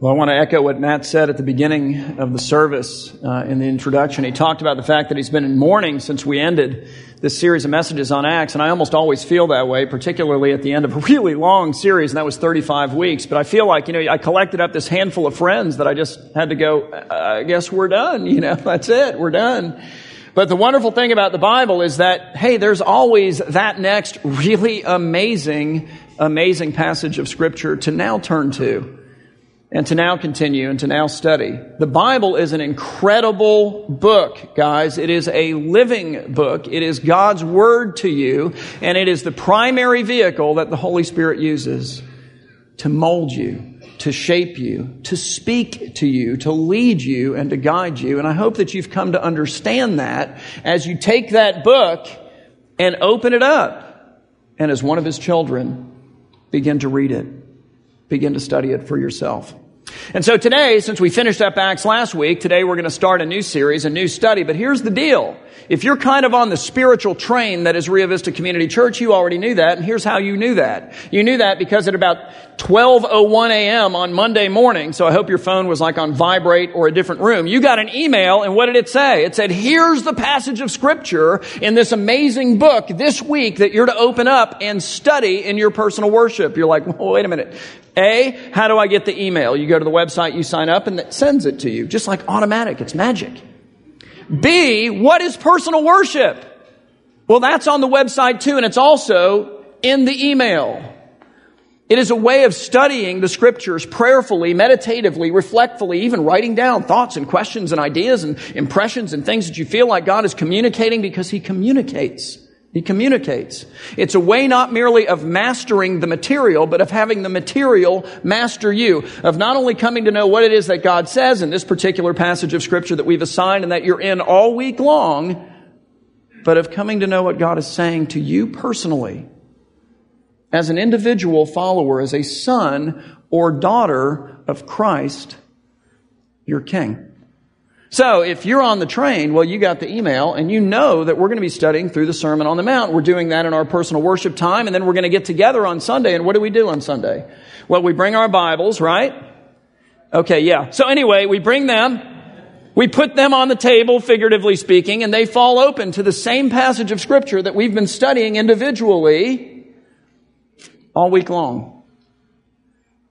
Well, I want to echo what Matt said at the beginning of the service uh, in the introduction. He talked about the fact that he's been in mourning since we ended this series of messages on Acts, and I almost always feel that way, particularly at the end of a really long series, and that was 35 weeks. But I feel like, you know, I collected up this handful of friends that I just had to go, I guess we're done, you know, that's it, we're done. But the wonderful thing about the Bible is that, hey, there's always that next really amazing, amazing passage of Scripture to now turn to and to now continue and to now study. The Bible is an incredible book, guys. It is a living book. It is God's Word to you, and it is the primary vehicle that the Holy Spirit uses to mold you, to shape you, to speak to you, to lead you, and to guide you. And I hope that you've come to understand that as you take that book and open it up, and as one of His children, begin to read it begin to study it for yourself. And so today, since we finished up Acts last week, today we're going to start a new series, a new study. But here's the deal. If you're kind of on the spiritual train that is Rio Vista Community Church, you already knew that. And here's how you knew that. You knew that because at about 12.01 a.m. on Monday morning, so I hope your phone was like on vibrate or a different room, you got an email and what did it say? It said, here's the passage of scripture in this amazing book this week that you're to open up and study in your personal worship. You're like, well, wait a minute. A, how do I get the email? You go to the website, you sign up, and it sends it to you, just like automatic. It's magic. B, what is personal worship? Well, that's on the website too, and it's also in the email. It is a way of studying the scriptures prayerfully, meditatively, reflectfully, even writing down thoughts and questions and ideas and impressions and things that you feel like God is communicating because He communicates. He communicates. It's a way not merely of mastering the material, but of having the material master you. Of not only coming to know what it is that God says in this particular passage of scripture that we've assigned and that you're in all week long, but of coming to know what God is saying to you personally. As an individual follower, as a son or daughter of Christ, your King. So if you're on the train, well, you got the email and you know that we're going to be studying through the Sermon on the Mount. We're doing that in our personal worship time and then we're going to get together on Sunday. And what do we do on Sunday? Well, we bring our Bibles, right? Okay, yeah. So anyway, we bring them. We put them on the table, figuratively speaking, and they fall open to the same passage of scripture that we've been studying individually all week long.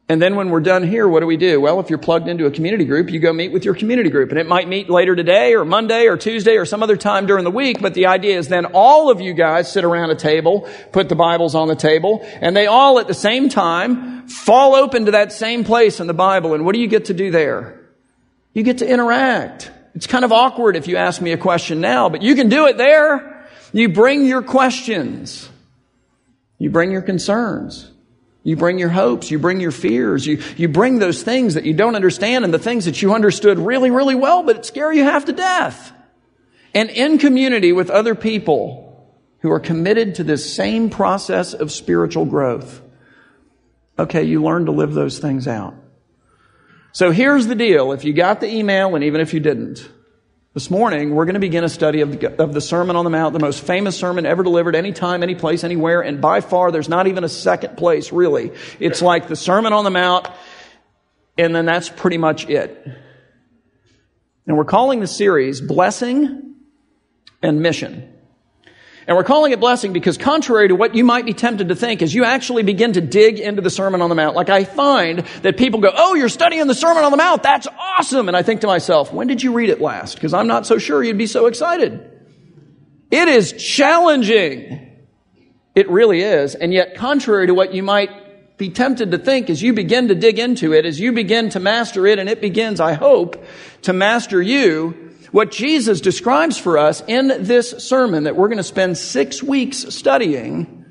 And then when we're done here, what do we do? Well, if you're plugged into a community group, you go meet with your community group. And it might meet later today or Monday or Tuesday or some other time during the week. But the idea is then all of you guys sit around a table, put the Bibles on the table, and they all at the same time fall open to that same place in the Bible. And what do you get to do there? You get to interact. It's kind of awkward if you ask me a question now, but you can do it there. You bring your questions. You bring your concerns. You bring your hopes, you bring your fears, you, you bring those things that you don't understand and the things that you understood really, really well, but it scare you half to death. And in community with other people who are committed to this same process of spiritual growth, okay, you learn to live those things out. So here's the deal. If you got the email and even if you didn't, this morning, we're going to begin a study of the, of the, Sermon on the Mount, the most famous sermon ever delivered, anytime, any place, anywhere, and by far, there's not even a second place, really. It's like the Sermon on the Mount, and then that's pretty much it. And we're calling the series Blessing and Mission. And we're calling it blessing because contrary to what you might be tempted to think, as you actually begin to dig into the Sermon on the Mount, like I find that people go, Oh, you're studying the Sermon on the Mount. That's awesome. And I think to myself, when did you read it last? Because I'm not so sure you'd be so excited. It is challenging. It really is. And yet, contrary to what you might be tempted to think as you begin to dig into it, as you begin to master it, and it begins, I hope, to master you, what Jesus describes for us in this sermon that we're going to spend six weeks studying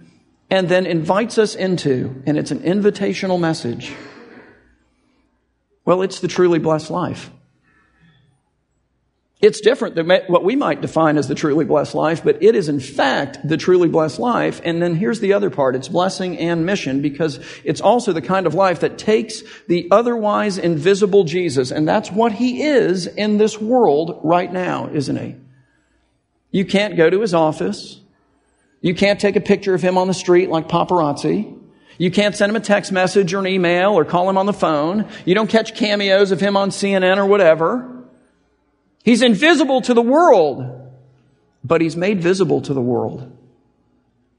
and then invites us into, and it's an invitational message. Well, it's the truly blessed life. It's different than what we might define as the truly blessed life, but it is in fact the truly blessed life. And then here's the other part. It's blessing and mission because it's also the kind of life that takes the otherwise invisible Jesus. And that's what he is in this world right now, isn't he? You can't go to his office. You can't take a picture of him on the street like paparazzi. You can't send him a text message or an email or call him on the phone. You don't catch cameos of him on CNN or whatever. He's invisible to the world, but he's made visible to the world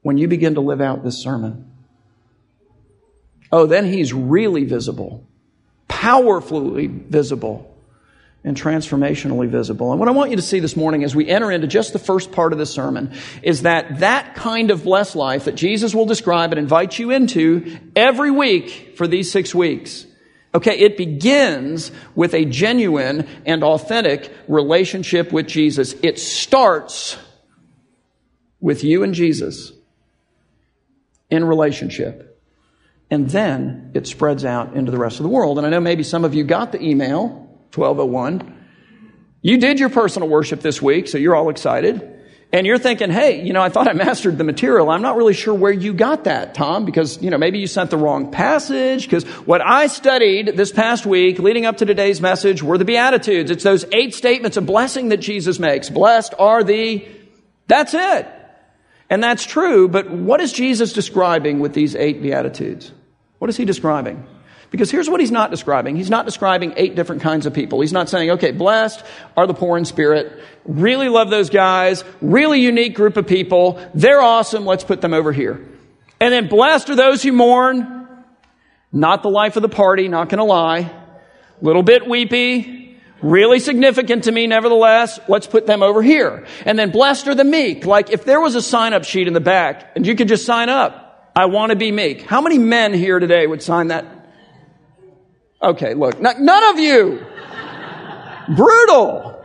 when you begin to live out this sermon. Oh, then he's really visible, powerfully visible and transformationally visible. And what I want you to see this morning as we enter into just the first part of this sermon is that that kind of blessed life that Jesus will describe and invite you into every week for these six weeks. Okay, it begins with a genuine and authentic relationship with Jesus. It starts with you and Jesus in relationship. And then it spreads out into the rest of the world. And I know maybe some of you got the email 1201. You did your personal worship this week, so you're all excited. And you're thinking, hey, you know, I thought I mastered the material. I'm not really sure where you got that, Tom, because, you know, maybe you sent the wrong passage. Because what I studied this past week, leading up to today's message, were the Beatitudes. It's those eight statements of blessing that Jesus makes. Blessed are the, that's it. And that's true, but what is Jesus describing with these eight Beatitudes? What is he describing? Because here's what he's not describing. He's not describing eight different kinds of people. He's not saying, okay, blessed are the poor in spirit. Really love those guys. Really unique group of people. They're awesome. Let's put them over here. And then blessed are those who mourn. Not the life of the party, not gonna lie. Little bit weepy. Really significant to me, nevertheless. Let's put them over here. And then blessed are the meek. Like if there was a sign up sheet in the back and you could just sign up, I want to be meek. How many men here today would sign that Okay, look, none of you. Brutal.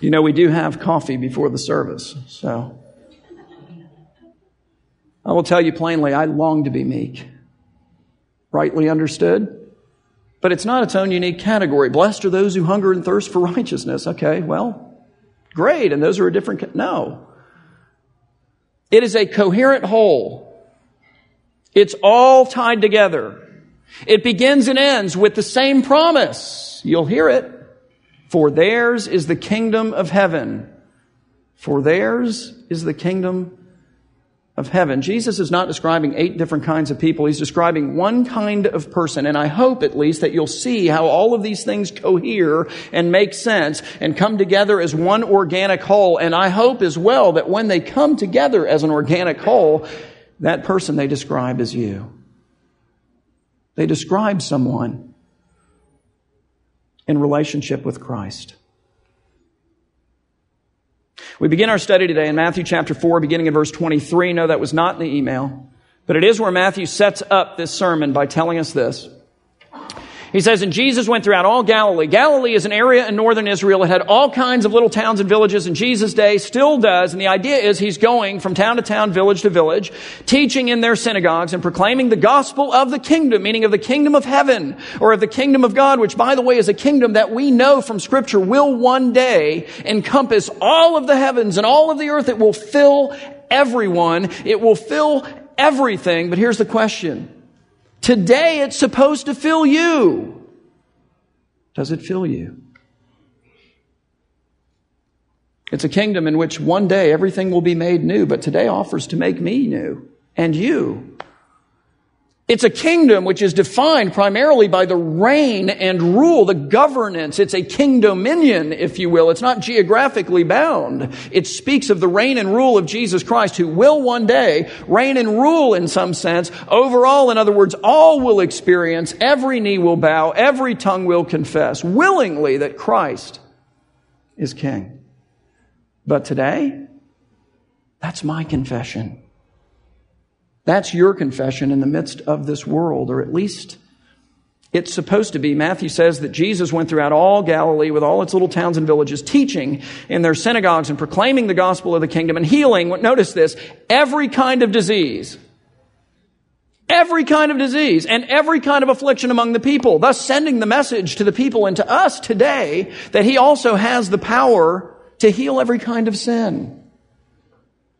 You know, we do have coffee before the service, so. I will tell you plainly, I long to be meek. Rightly understood? But it's not its own unique category. Blessed are those who hunger and thirst for righteousness. Okay, well, great, and those are a different. No. It is a coherent whole it's all tied together. It begins and ends with the same promise. You'll hear it. For theirs is the kingdom of heaven. For theirs is the kingdom of heaven. Jesus is not describing eight different kinds of people. He's describing one kind of person. And I hope at least that you'll see how all of these things cohere and make sense and come together as one organic whole. And I hope as well that when they come together as an organic whole, that person they describe as you. They describe someone in relationship with Christ. We begin our study today in Matthew chapter 4, beginning in verse 23. No, that was not in the email, but it is where Matthew sets up this sermon by telling us this. He says, and Jesus went throughout all Galilee. Galilee is an area in northern Israel. It had all kinds of little towns and villages in Jesus' day, still does. And the idea is he's going from town to town, village to village, teaching in their synagogues and proclaiming the gospel of the kingdom, meaning of the kingdom of heaven or of the kingdom of God, which by the way is a kingdom that we know from scripture will one day encompass all of the heavens and all of the earth. It will fill everyone. It will fill everything. But here's the question. Today it's supposed to fill you. Does it fill you? It's a kingdom in which one day everything will be made new, but today offers to make me new and you. It's a kingdom which is defined primarily by the reign and rule, the governance. It's a kingdominion, if you will. It's not geographically bound. It speaks of the reign and rule of Jesus Christ, who will one day reign and rule in some sense. Overall, in other words, all will experience, every knee will bow, every tongue will confess willingly that Christ is king. But today, that's my confession. That's your confession in the midst of this world, or at least it's supposed to be. Matthew says that Jesus went throughout all Galilee with all its little towns and villages, teaching in their synagogues and proclaiming the gospel of the kingdom and healing, notice this, every kind of disease. Every kind of disease and every kind of affliction among the people, thus sending the message to the people and to us today that he also has the power to heal every kind of sin.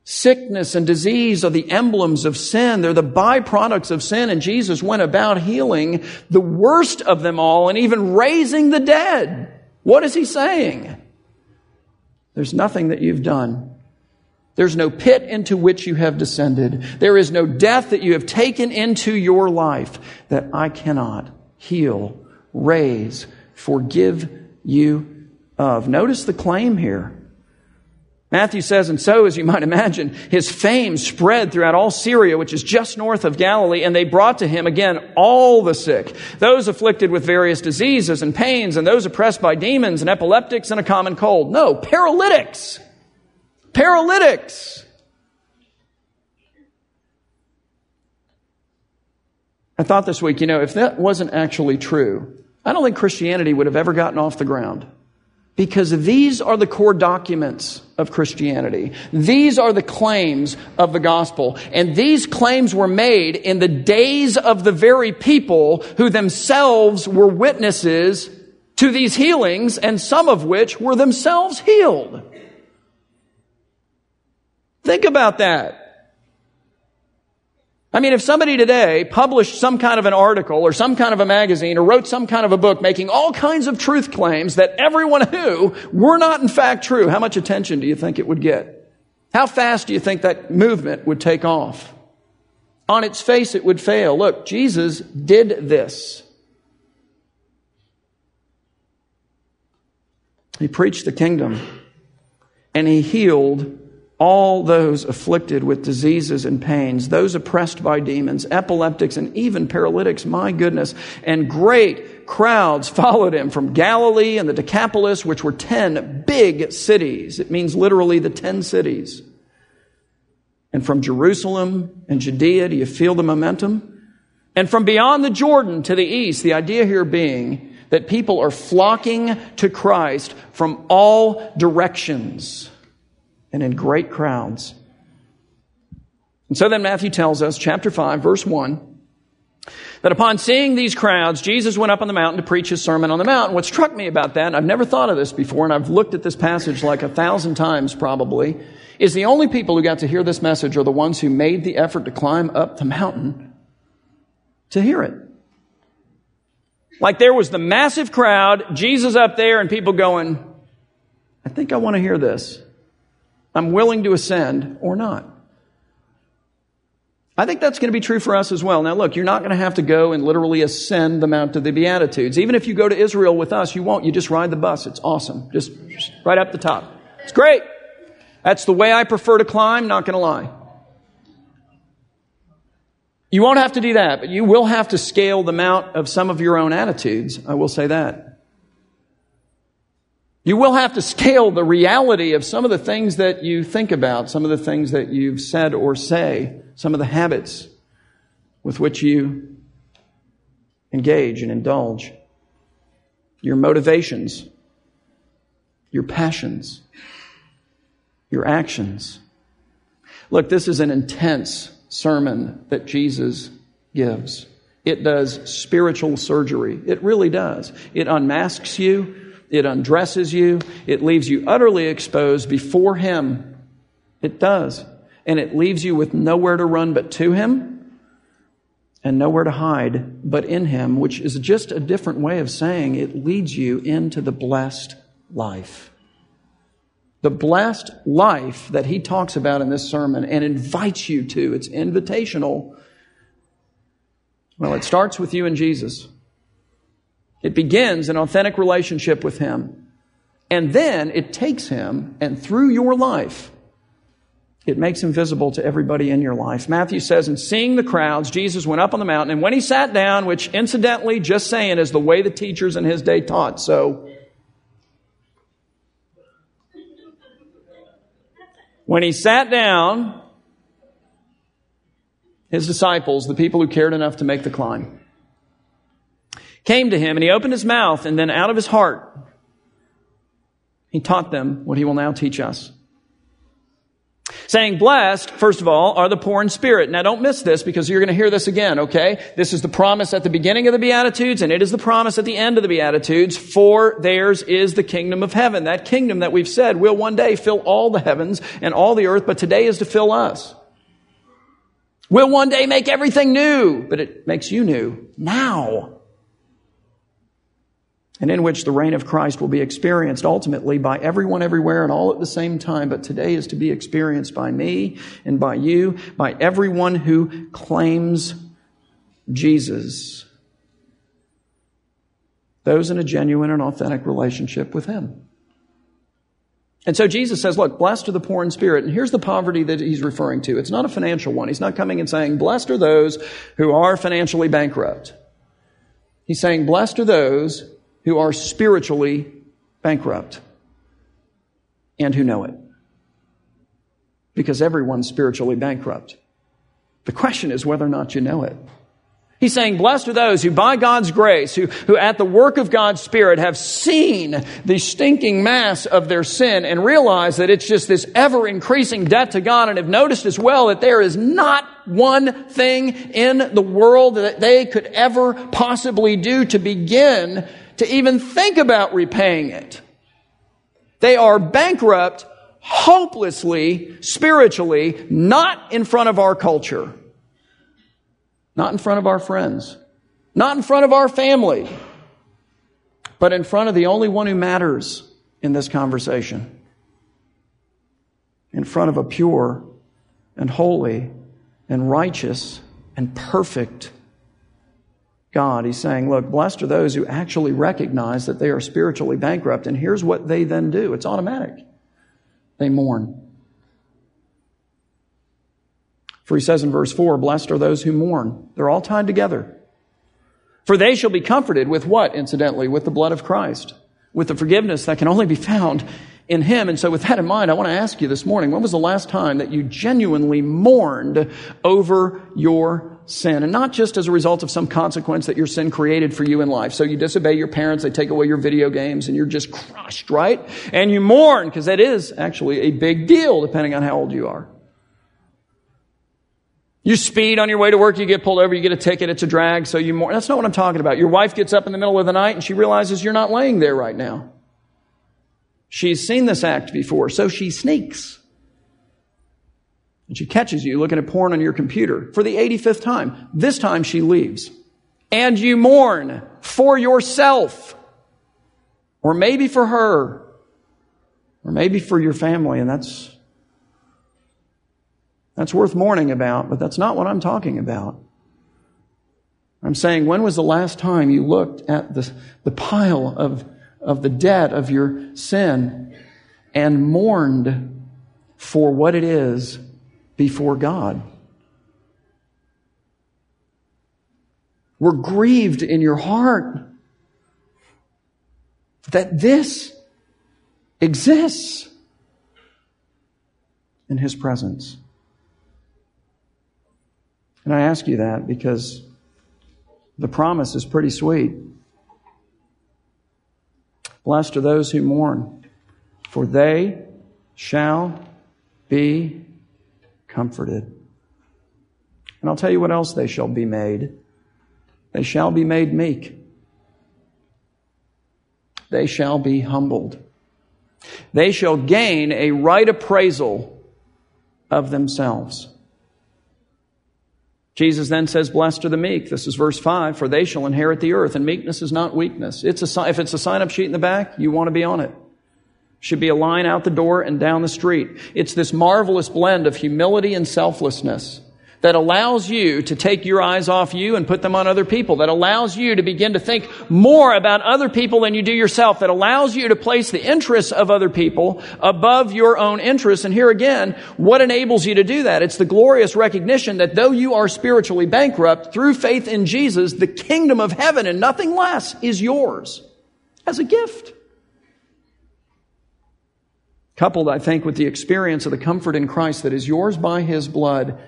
Sickness and disease are the emblems of sin. They're the byproducts of sin. And Jesus went about healing the worst of them all and even raising the dead. What is he saying? There's nothing that you've done There's no pit into which you have descended. There is no death that you have taken into your life that I cannot heal, raise, forgive you of. Notice the claim here. Matthew says, and so, as you might imagine, his fame spread throughout all Syria, which is just north of Galilee, and they brought to him again all the sick, those afflicted with various diseases and pains, and those oppressed by demons and epileptics and a common cold. No, paralytics. Paralytics. I thought this week, you know, if that wasn't actually true, I don't think Christianity would have ever gotten off the ground. Because these are the core documents of Christianity. These are the claims of the gospel. And these claims were made in the days of the very people who themselves were witnesses to these healings, and some of which were themselves healed. Think about that. I mean, if somebody today published some kind of an article or some kind of a magazine or wrote some kind of a book making all kinds of truth claims that everyone knew were not in fact true, how much attention do you think it would get? How fast do you think that movement would take off? On its face, it would fail. Look, Jesus did this. He preached the kingdom and he healed all those afflicted with diseases and pains, those oppressed by demons, epileptics, and even paralytics, my goodness. And great crowds followed him from Galilee and the Decapolis, which were 10 big cities. It means literally the 10 cities. And from Jerusalem and Judea, do you feel the momentum? And from beyond the Jordan to the east, the idea here being that people are flocking to Christ from all directions and in great crowds. And so then Matthew tells us, chapter 5, verse 1, that upon seeing these crowds, Jesus went up on the mountain to preach his Sermon on the Mount. What struck me about that, I've never thought of this before, and I've looked at this passage like a thousand times probably, is the only people who got to hear this message are the ones who made the effort to climb up the mountain to hear it. Like there was the massive crowd, Jesus up there, and people going, I think I want to hear this. I'm willing to ascend or not. I think that's going to be true for us as well. Now, look, you're not going to have to go and literally ascend the Mount of the Beatitudes. Even if you go to Israel with us, you won't. You just ride the bus. It's awesome. Just, right up the top. It's great. That's the way I prefer to climb, not going to lie. You won't have to do that, but you will have to scale the mount of some of your own attitudes. I will say that. You will have to scale the reality of some of the things that you think about, some of the things that you've said or say, some of the habits with which you engage and indulge, your motivations, your passions, your actions. Look, this is an intense sermon that Jesus gives. It does spiritual surgery. It really does. It unmasks you. It undresses you. It leaves you utterly exposed before Him. It does. And it leaves you with nowhere to run but to Him and nowhere to hide but in Him, which is just a different way of saying it leads you into the blessed life. The blessed life that He talks about in this sermon and invites you to. It's invitational. Well, it starts with you and Jesus. It begins an authentic relationship with Him. And then it takes Him, and through your life, it makes Him visible to everybody in your life. Matthew says, in seeing the crowds, Jesus went up on the mountain, and when He sat down, which incidentally, just saying, is the way the teachers in His day taught. So, when He sat down, His disciples, the people who cared enough to make the climb, came to him and he opened his mouth and then out of his heart, he taught them what he will now teach us. Saying, blessed, first of all, are the poor in spirit. Now don't miss this because you're going to hear this again, okay? This is the promise at the beginning of the Beatitudes and it is the promise at the end of the Beatitudes. For theirs is the kingdom of heaven. That kingdom that we've said will one day fill all the heavens and all the earth, but today is to fill us. Will one day make everything new, but it makes you new now. And in which the reign of Christ will be experienced ultimately by everyone everywhere and all at the same time, but today is to be experienced by me and by you, by everyone who claims Jesus. Those in a genuine and authentic relationship with Him. And so Jesus says, look, blessed are the poor in spirit. And here's the poverty that he's referring to. It's not a financial one. He's not coming and saying, blessed are those who are financially bankrupt. He's saying, blessed are those who are spiritually bankrupt and who know it. Because everyone's spiritually bankrupt. The question is whether or not you know it. He's saying, blessed are those who by God's grace, who, who at the work of God's Spirit have seen the stinking mass of their sin and realize that it's just this ever increasing debt to God and have noticed as well that there is not one thing in the world that they could ever possibly do to begin to even think about repaying it. They are bankrupt hopelessly, spiritually, not in front of our culture not in front of our friends, not in front of our family, but in front of the only one who matters in this conversation. In front of a pure and holy and righteous and perfect God. He's saying, look, blessed are those who actually recognize that they are spiritually bankrupt. And here's what they then do it's automatic they mourn. For he says in verse 4, Blessed are those who mourn. They're all tied together. For they shall be comforted with what, incidentally? With the blood of Christ, with the forgiveness that can only be found in Him. And so, with that in mind, I want to ask you this morning when was the last time that you genuinely mourned over your sin? And not just as a result of some consequence that your sin created for you in life. So, you disobey your parents, they take away your video games, and you're just crushed, right? And you mourn, because that is actually a big deal, depending on how old you are. You speed on your way to work, you get pulled over, you get a ticket, it's a drag, so you more. That's not what I'm talking about. Your wife gets up in the middle of the night and she realizes you're not laying there right now. She's seen this act before, so she sneaks. And she catches you looking at porn on your computer for the 85th time. This time she leaves. And you mourn for yourself. Or maybe for her. Or maybe for your family, and that's that's worth mourning about, but that's not what I'm talking about. I'm saying, when was the last time you looked at the, the pile of, of the debt of your sin and mourned for what it is before God? We're grieved in your heart that this exists in His presence. And I ask you that because the promise is pretty sweet. Blessed are those who mourn, for they shall be comforted. And I'll tell you what else they shall be made. They shall be made meek. They shall be humbled. They shall gain a right appraisal of themselves. Jesus then says, Blessed are the meek. This is verse 5 For they shall inherit the earth. And meekness is not weakness. It's a, if it's a sign up sheet in the back, you want to be on it. Should be a line out the door and down the street. It's this marvelous blend of humility and selflessness that allows you to take your eyes off you and put them on other people, that allows you to begin to think more about other people than you do yourself, that allows you to place the interests of other people above your own interests. And here again, what enables you to do that? It's the glorious recognition that though you are spiritually bankrupt, through faith in Jesus, the kingdom of heaven and nothing less is yours as a gift. Coupled, I think, with the experience of the comfort in Christ that is yours by His blood,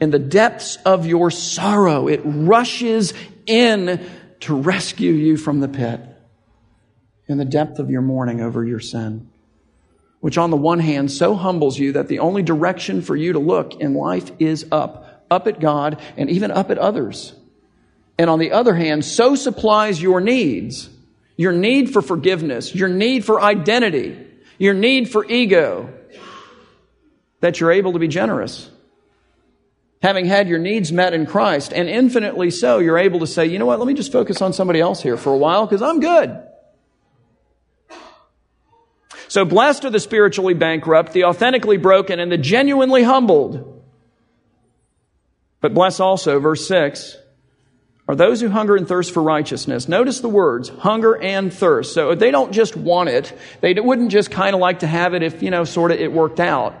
in the depths of your sorrow, it rushes in to rescue you from the pit. In the depth of your mourning over your sin, which on the one hand so humbles you that the only direction for you to look in life is up, up at God and even up at others. And on the other hand, so supplies your needs, your need for forgiveness, your need for identity, your need for ego, that you're able to be generous having had your needs met in Christ, and infinitely so, you're able to say, you know what, let me just focus on somebody else here for a while because I'm good. So blessed are the spiritually bankrupt, the authentically broken, and the genuinely humbled. But bless also, verse 6, are those who hunger and thirst for righteousness. Notice the words, hunger and thirst. So they don't just want it. They wouldn't just kind of like to have it if, you know, sort of it worked out.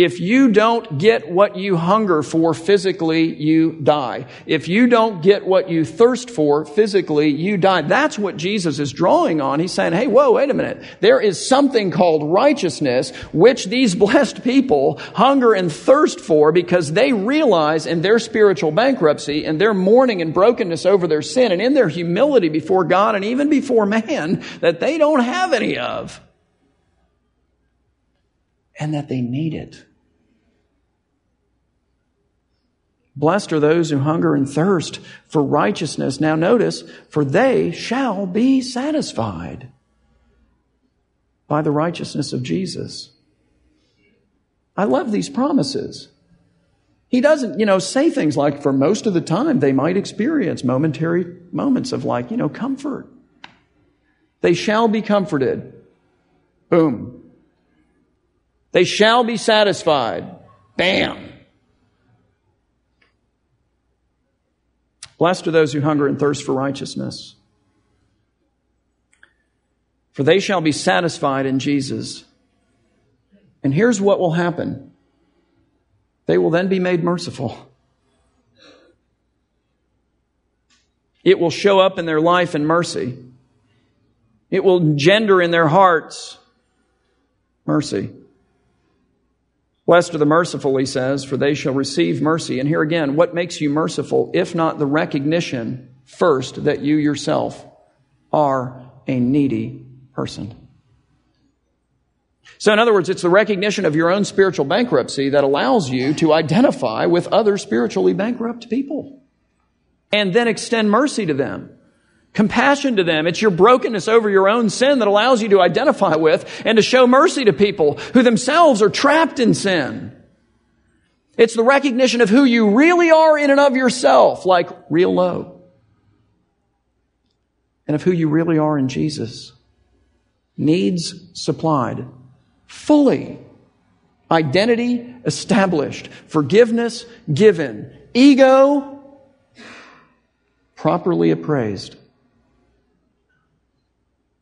If you don't get what you hunger for physically, you die. If you don't get what you thirst for physically, you die. That's what Jesus is drawing on. He's saying, hey, whoa, wait a minute. There is something called righteousness, which these blessed people hunger and thirst for because they realize in their spiritual bankruptcy and their mourning and brokenness over their sin and in their humility before God and even before man that they don't have any of and that they need it. Blessed are those who hunger and thirst for righteousness. Now notice, for they shall be satisfied by the righteousness of Jesus. I love these promises. He doesn't, you know, say things like for most of the time they might experience momentary moments of like, you know, comfort. They shall be comforted. Boom. They shall be satisfied. Bam. Blessed are those who hunger and thirst for righteousness, for they shall be satisfied in Jesus. And here's what will happen they will then be made merciful. It will show up in their life in mercy. It will engender in their hearts mercy. Blessed are the merciful, he says, for they shall receive mercy. And here again, what makes you merciful, if not the recognition first that you yourself are a needy person? So, in other words, it's the recognition of your own spiritual bankruptcy that allows you to identify with other spiritually bankrupt people and then extend mercy to them compassion to them. It's your brokenness over your own sin that allows you to identify with and to show mercy to people who themselves are trapped in sin. It's the recognition of who you really are in and of yourself, like real low. And of who you really are in Jesus. Needs supplied. Fully. Identity established. Forgiveness given. Ego properly appraised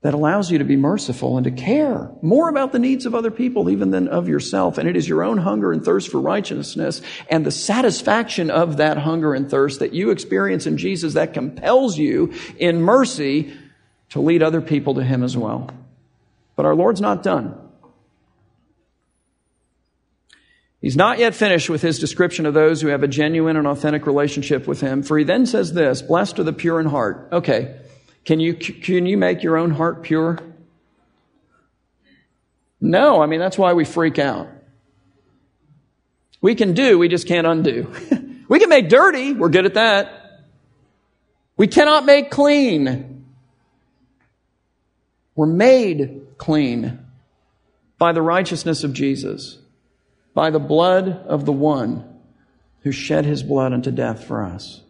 that allows you to be merciful and to care more about the needs of other people even than of yourself. And it is your own hunger and thirst for righteousness and the satisfaction of that hunger and thirst that you experience in Jesus that compels you in mercy to lead other people to Him as well. But our Lord's not done. He's not yet finished with his description of those who have a genuine and authentic relationship with him, for he then says this, blessed are the pure in heart. Okay, can you, can you make your own heart pure? No, I mean, that's why we freak out. We can do, we just can't undo. we can make dirty, we're good at that. We cannot make clean. We're made clean by the righteousness of Jesus, by the blood of the one who shed his blood unto death for us.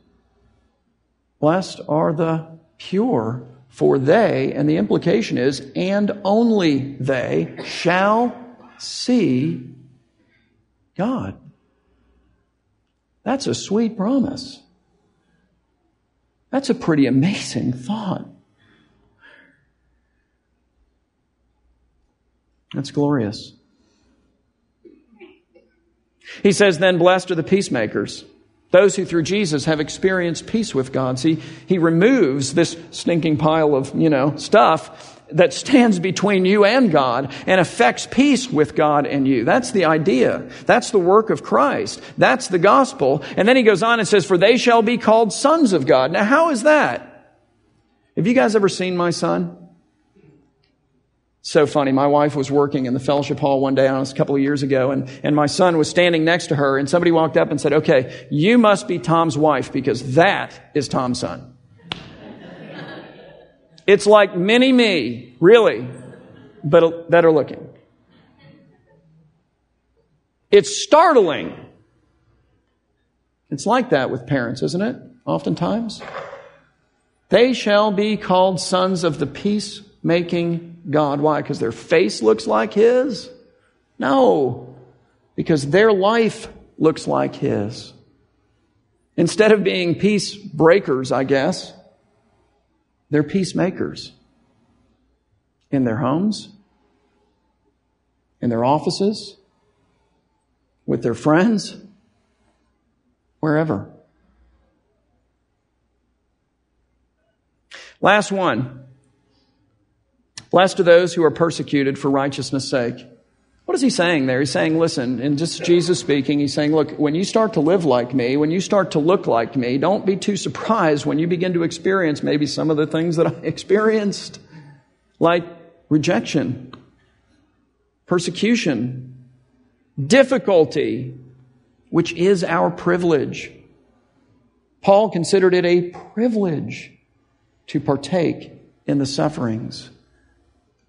Blessed are the pure, for they, and the implication is, and only they shall see God. That's a sweet promise. That's a pretty amazing thought. That's glorious. He says, then blessed are the peacemakers. Those who through Jesus have experienced peace with God. See, he removes this stinking pile of, you know, stuff that stands between you and God and affects peace with God and you. That's the idea. That's the work of Christ. That's the gospel. And then he goes on and says, for they shall be called sons of God. Now, how is that? Have you guys ever seen my son? So funny. My wife was working in the fellowship hall one day, I was a couple of years ago, and, and my son was standing next to her, and somebody walked up and said, Okay, you must be Tom's wife because that is Tom's son. it's like mini me, really, but better looking. It's startling. It's like that with parents, isn't it? Oftentimes. They shall be called sons of the peacemaking God. Why? Because their face looks like His? No, because their life looks like His. Instead of being peace breakers, I guess, they're peacemakers in their homes, in their offices, with their friends, wherever. Last one. Blessed are those who are persecuted for righteousness' sake. What is he saying there? He's saying, listen, and just Jesus speaking, he's saying, look, when you start to live like me, when you start to look like me, don't be too surprised when you begin to experience maybe some of the things that I experienced, like rejection, persecution, difficulty, which is our privilege. Paul considered it a privilege to partake in the sufferings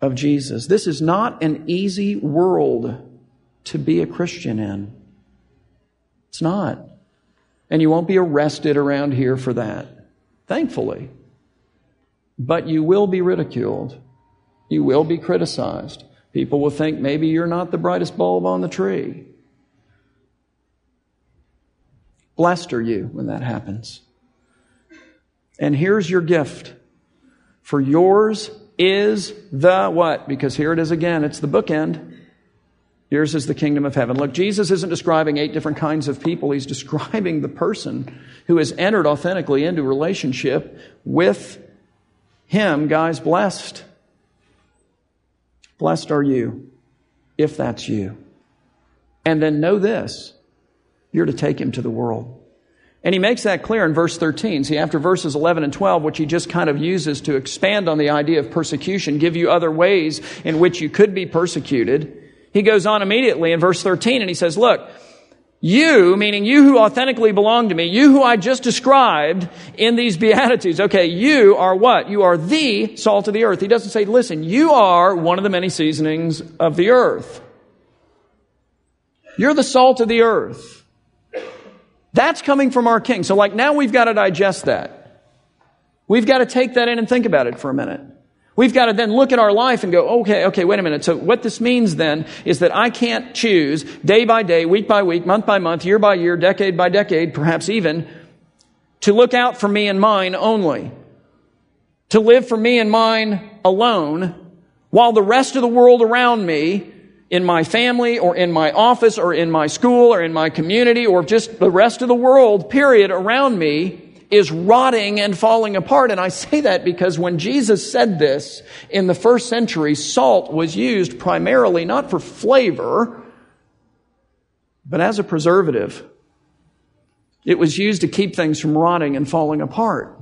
of Jesus. This is not an easy world to be a Christian in. It's not. And you won't be arrested around here for that, thankfully. But you will be ridiculed. You will be criticized. People will think maybe you're not the brightest bulb on the tree. Blessed are you when that happens. And here's your gift. For yours is the what? Because here it is again. It's the bookend. Yours is the kingdom of heaven. Look, Jesus isn't describing eight different kinds of people. He's describing the person who has entered authentically into relationship with Him. Guys, blessed. Blessed are you, if that's you. And then know this you're to take Him to the world. And he makes that clear in verse 13. See, after verses 11 and 12, which he just kind of uses to expand on the idea of persecution, give you other ways in which you could be persecuted, he goes on immediately in verse 13 and he says, Look, you, meaning you who authentically belong to me, you who I just described in these Beatitudes, okay, you are what? You are the salt of the earth. He doesn't say, listen, you are one of the many seasonings of the earth. You're the salt of the earth. That's coming from our king. So, like, now we've got to digest that. We've got to take that in and think about it for a minute. We've got to then look at our life and go, okay, okay, wait a minute. So what this means then is that I can't choose day by day, week by week, month by month, year by year, decade by decade, perhaps even, to look out for me and mine only. To live for me and mine alone, while the rest of the world around me in my family or in my office or in my school or in my community or just the rest of the world, period, around me is rotting and falling apart. And I say that because when Jesus said this in the first century, salt was used primarily not for flavor, but as a preservative. It was used to keep things from rotting and falling apart.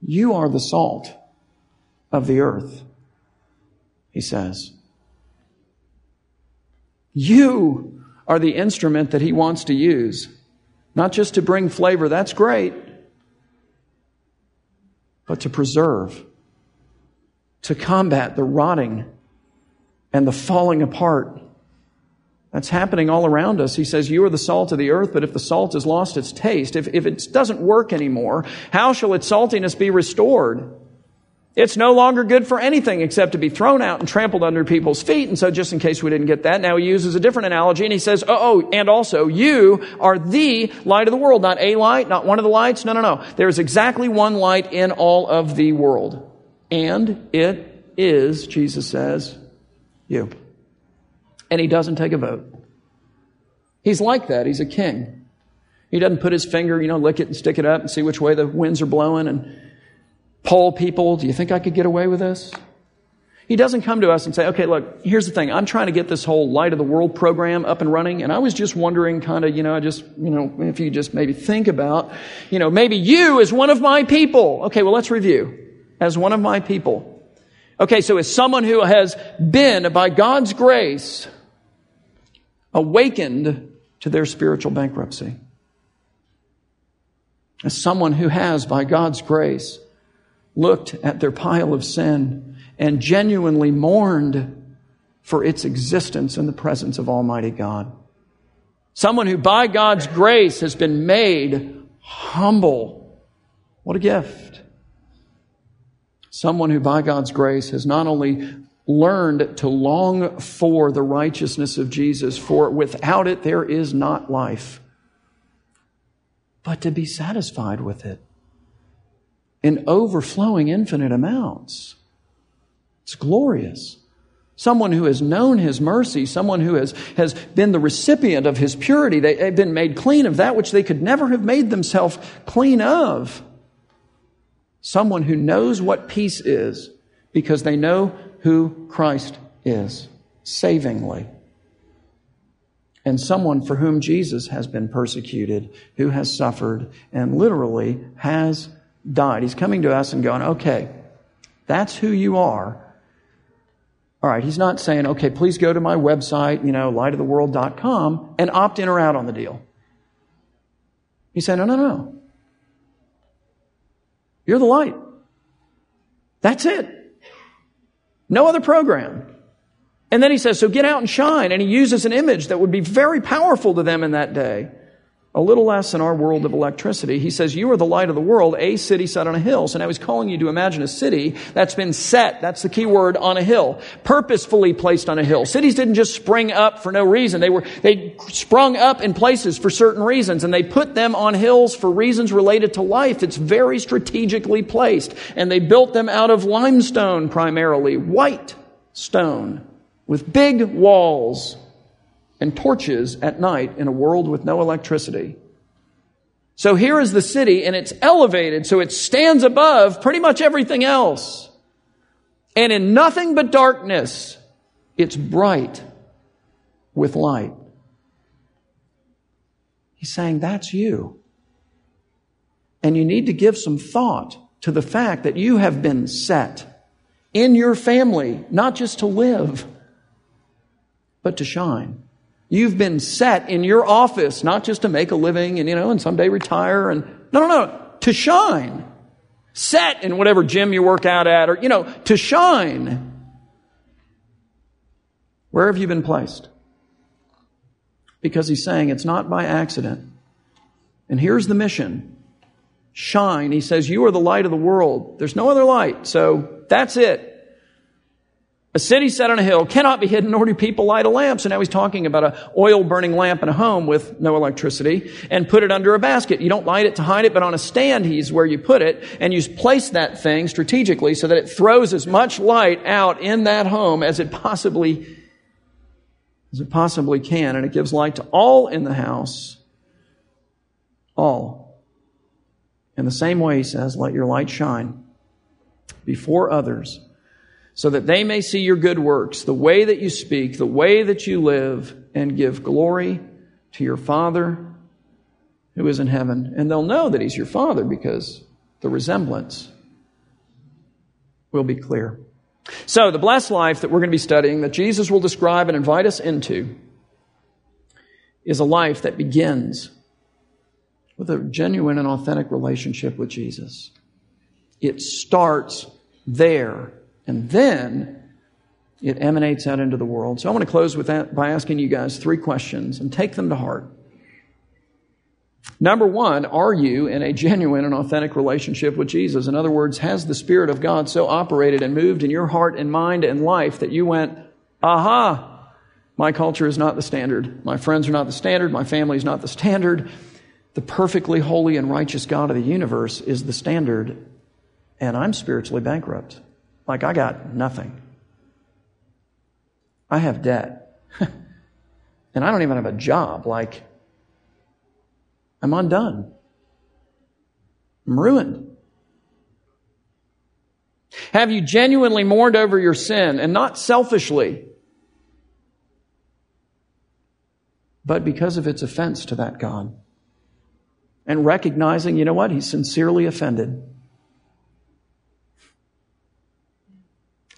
You are the salt of the earth he says. You are the instrument that he wants to use. Not just to bring flavor, that's great, but to preserve, to combat the rotting and the falling apart. That's happening all around us. He says, You are the salt of the earth, but if the salt has lost its taste, if, if it doesn't work anymore, how shall its saltiness be restored? It's no longer good for anything except to be thrown out and trampled under people's feet. And so just in case we didn't get that, now he uses a different analogy and he says, oh, oh, and also you are the light of the world, not a light, not one of the lights. No, no, no. There's exactly one light in all of the world. And it is, Jesus says, you. And he doesn't take a vote. He's like that. He's a king. He doesn't put his finger, you know, lick it and stick it up and see which way the winds are blowing and poll people, do you think I could get away with this? He doesn't come to us and say, okay, look, here's the thing. I'm trying to get this whole Light of the World program up and running, and I was just wondering, kind of, you know, I just, you know, if you just maybe think about, you know, maybe you as one of my people. Okay, well, let's review. As one of my people. Okay, so as someone who has been, by God's grace, awakened to their spiritual bankruptcy. As someone who has, by God's grace, looked at their pile of sin and genuinely mourned for its existence in the presence of Almighty God. Someone who, by God's grace, has been made humble. What a gift. Someone who, by God's grace, has not only learned to long for the righteousness of Jesus, for without it there is not life, but to be satisfied with it in overflowing infinite amounts. It's glorious. Someone who has known his mercy, someone who has, has been the recipient of his purity. They, have been made clean of that which they could never have made themselves clean of. Someone who knows what peace is because they know who Christ is, savingly. And someone for whom Jesus has been persecuted, who has suffered, and literally has died. He's coming to us and going, okay, that's who you are. All right, he's not saying, okay, please go to my website, you know, lightoftheworld.com and opt in or out on the deal. He said, no, no, no. You're the light. That's it. No other program. And then he says, so get out and shine. And he uses an image that would be very powerful to them in that day a little less in our world of electricity. He says, You are the light of the world, a city set on a hill. So now he's calling you to imagine a city that's been set, that's the key word, on a hill, purposefully placed on a hill. Cities didn't just spring up for no reason. They were, they sprung up in places for certain reasons, and they put them on hills for reasons related to life. It's very strategically placed. And they built them out of limestone primarily, white stone, with big walls and torches at night in a world with no electricity. So here is the city and it's elevated so it stands above pretty much everything else. And in nothing but darkness, it's bright with light. He's saying that's you. And you need to give some thought to the fact that you have been set in your family, not just to live, but to shine. You've been set in your office, not just to make a living and, you know, and someday retire and, no, no, no, to shine. Set in whatever gym you work out at or, you know, to shine. Where have you been placed? Because he's saying it's not by accident. And here's the mission. Shine. He says, you are the light of the world. There's no other light. So that's it. A city set on a hill cannot be hidden, nor do people light a lamp. So now he's talking about an oil burning lamp in a home with no electricity and put it under a basket. You don't light it to hide it, but on a stand he's where you put it and you place that thing strategically so that it throws as much light out in that home as it possibly, as it possibly can. And it gives light to all in the house. All. In the same way, he says, let your light shine before others so that they may see your good works, the way that you speak, the way that you live, and give glory to your Father who is in heaven. And they'll know that He's your Father because the resemblance will be clear. So, the blessed life that we're going to be studying, that Jesus will describe and invite us into, is a life that begins with a genuine and authentic relationship with Jesus. It starts there and then it emanates out into the world. So I want to close with that by asking you guys three questions and take them to heart. Number one, are you in a genuine and authentic relationship with Jesus? In other words, has the Spirit of God so operated and moved in your heart and mind and life that you went, aha, my culture is not the standard. My friends are not the standard. My family is not the standard. The perfectly holy and righteous God of the universe is the standard, and I'm spiritually bankrupt. Like, I got nothing. I have debt. and I don't even have a job. Like, I'm undone. I'm ruined. Have you genuinely mourned over your sin and not selfishly, but because of its offense to that God? And recognizing, you know what? He's sincerely offended.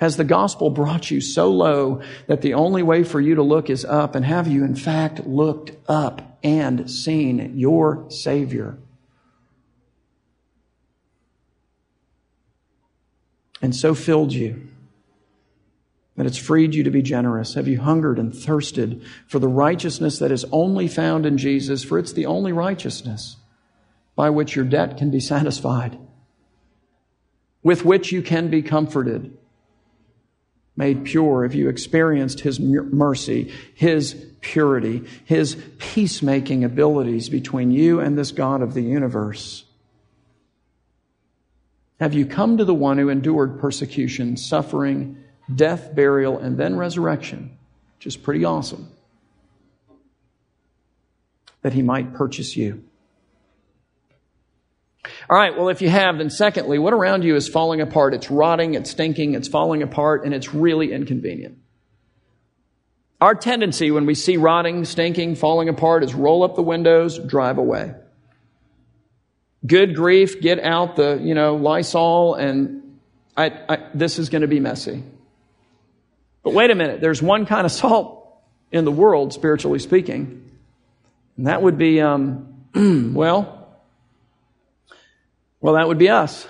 Has the gospel brought you so low that the only way for you to look is up? And have you, in fact, looked up and seen your Savior? And so filled you that it's freed you to be generous? Have you hungered and thirsted for the righteousness that is only found in Jesus? For it's the only righteousness by which your debt can be satisfied. with which you can be comforted, made pure if you experienced His mercy, His purity, His peacemaking abilities between you and this God of the universe. Have you come to the one who endured persecution, suffering, death, burial, and then resurrection, which is pretty awesome, that he might purchase you? All right, well, if you have, then secondly, what around you is falling apart? It's rotting, it's stinking, it's falling apart, and it's really inconvenient. Our tendency when we see rotting, stinking, falling apart is roll up the windows, drive away. Good grief, get out the, you know, Lysol, and I, I, this is going to be messy. But wait a minute, there's one kind of salt in the world, spiritually speaking, and that would be, um, well, well, that would be us.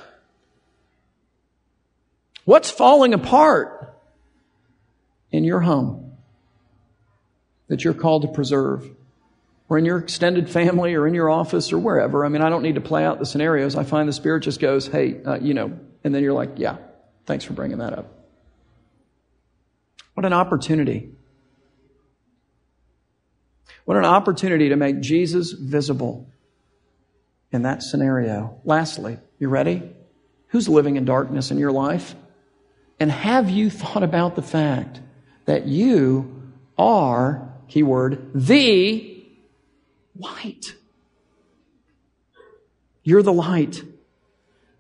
What's falling apart in your home that you're called to preserve? Or in your extended family or in your office or wherever. I mean, I don't need to play out the scenarios. I find the Spirit just goes, hey, uh, you know, and then you're like, yeah, thanks for bringing that up. What an opportunity. What an opportunity to make Jesus visible in that scenario. Lastly, you ready? Who's living in darkness in your life? And have you thought about the fact that you are, keyword, the light? You're the light.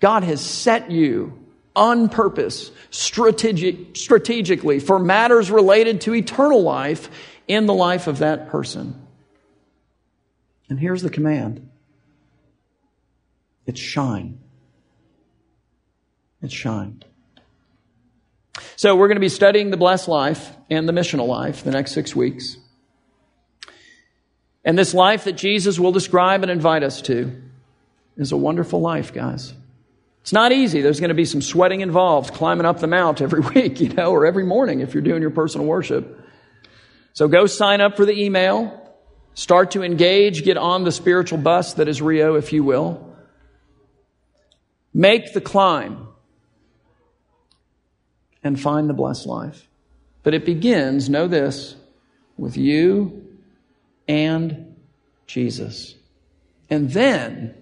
God has set you on purpose, strategic, strategically, for matters related to eternal life in the life of that person. And here's the command it's shine. It's shine. So we're going to be studying the blessed life and the missional life the next six weeks. And this life that Jesus will describe and invite us to is a wonderful life, guys. It's not easy. There's going to be some sweating involved, climbing up the mount every week, you know, or every morning if you're doing your personal worship. So go sign up for the email. Start to engage. Get on the spiritual bus that is Rio, if you will. Make the climb and find the blessed life. But it begins, know this, with you and Jesus. And then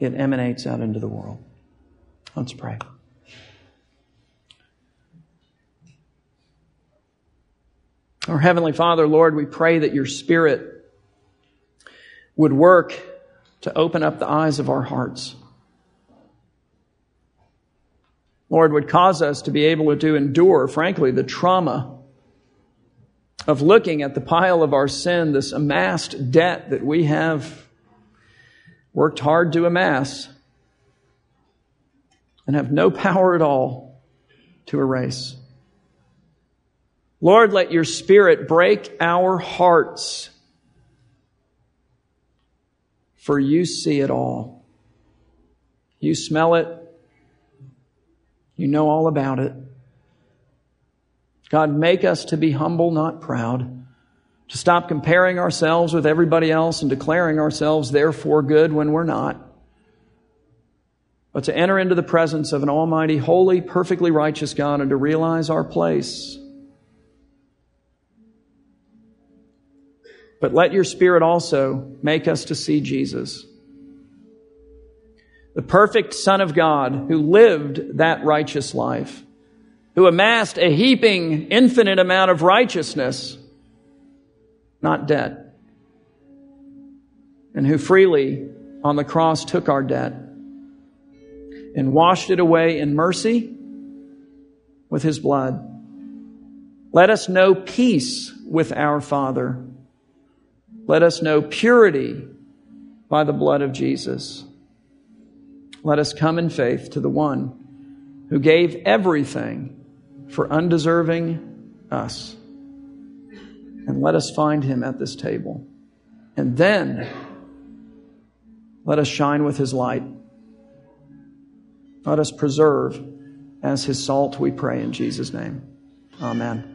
it emanates out into the world. Let's pray. Our Heavenly Father, Lord, we pray that your Spirit would work to open up the eyes of our hearts Lord, would cause us to be able to endure, frankly, the trauma of looking at the pile of our sin, this amassed debt that we have worked hard to amass and have no power at all to erase. Lord, let your spirit break our hearts, for you see it all. You smell it, you know all about it. God, make us to be humble, not proud, to stop comparing ourselves with everybody else and declaring ourselves therefore good when we're not, but to enter into the presence of an almighty, holy, perfectly righteous God and to realize our place. But let your Spirit also make us to see Jesus the perfect Son of God who lived that righteous life, who amassed a heaping, infinite amount of righteousness, not debt, and who freely on the cross took our debt and washed it away in mercy with his blood. Let us know peace with our Father. Let us know purity by the blood of Jesus. Let us come in faith to the one who gave everything for undeserving us. And let us find him at this table. And then let us shine with his light. Let us preserve as his salt, we pray in Jesus' name. Amen.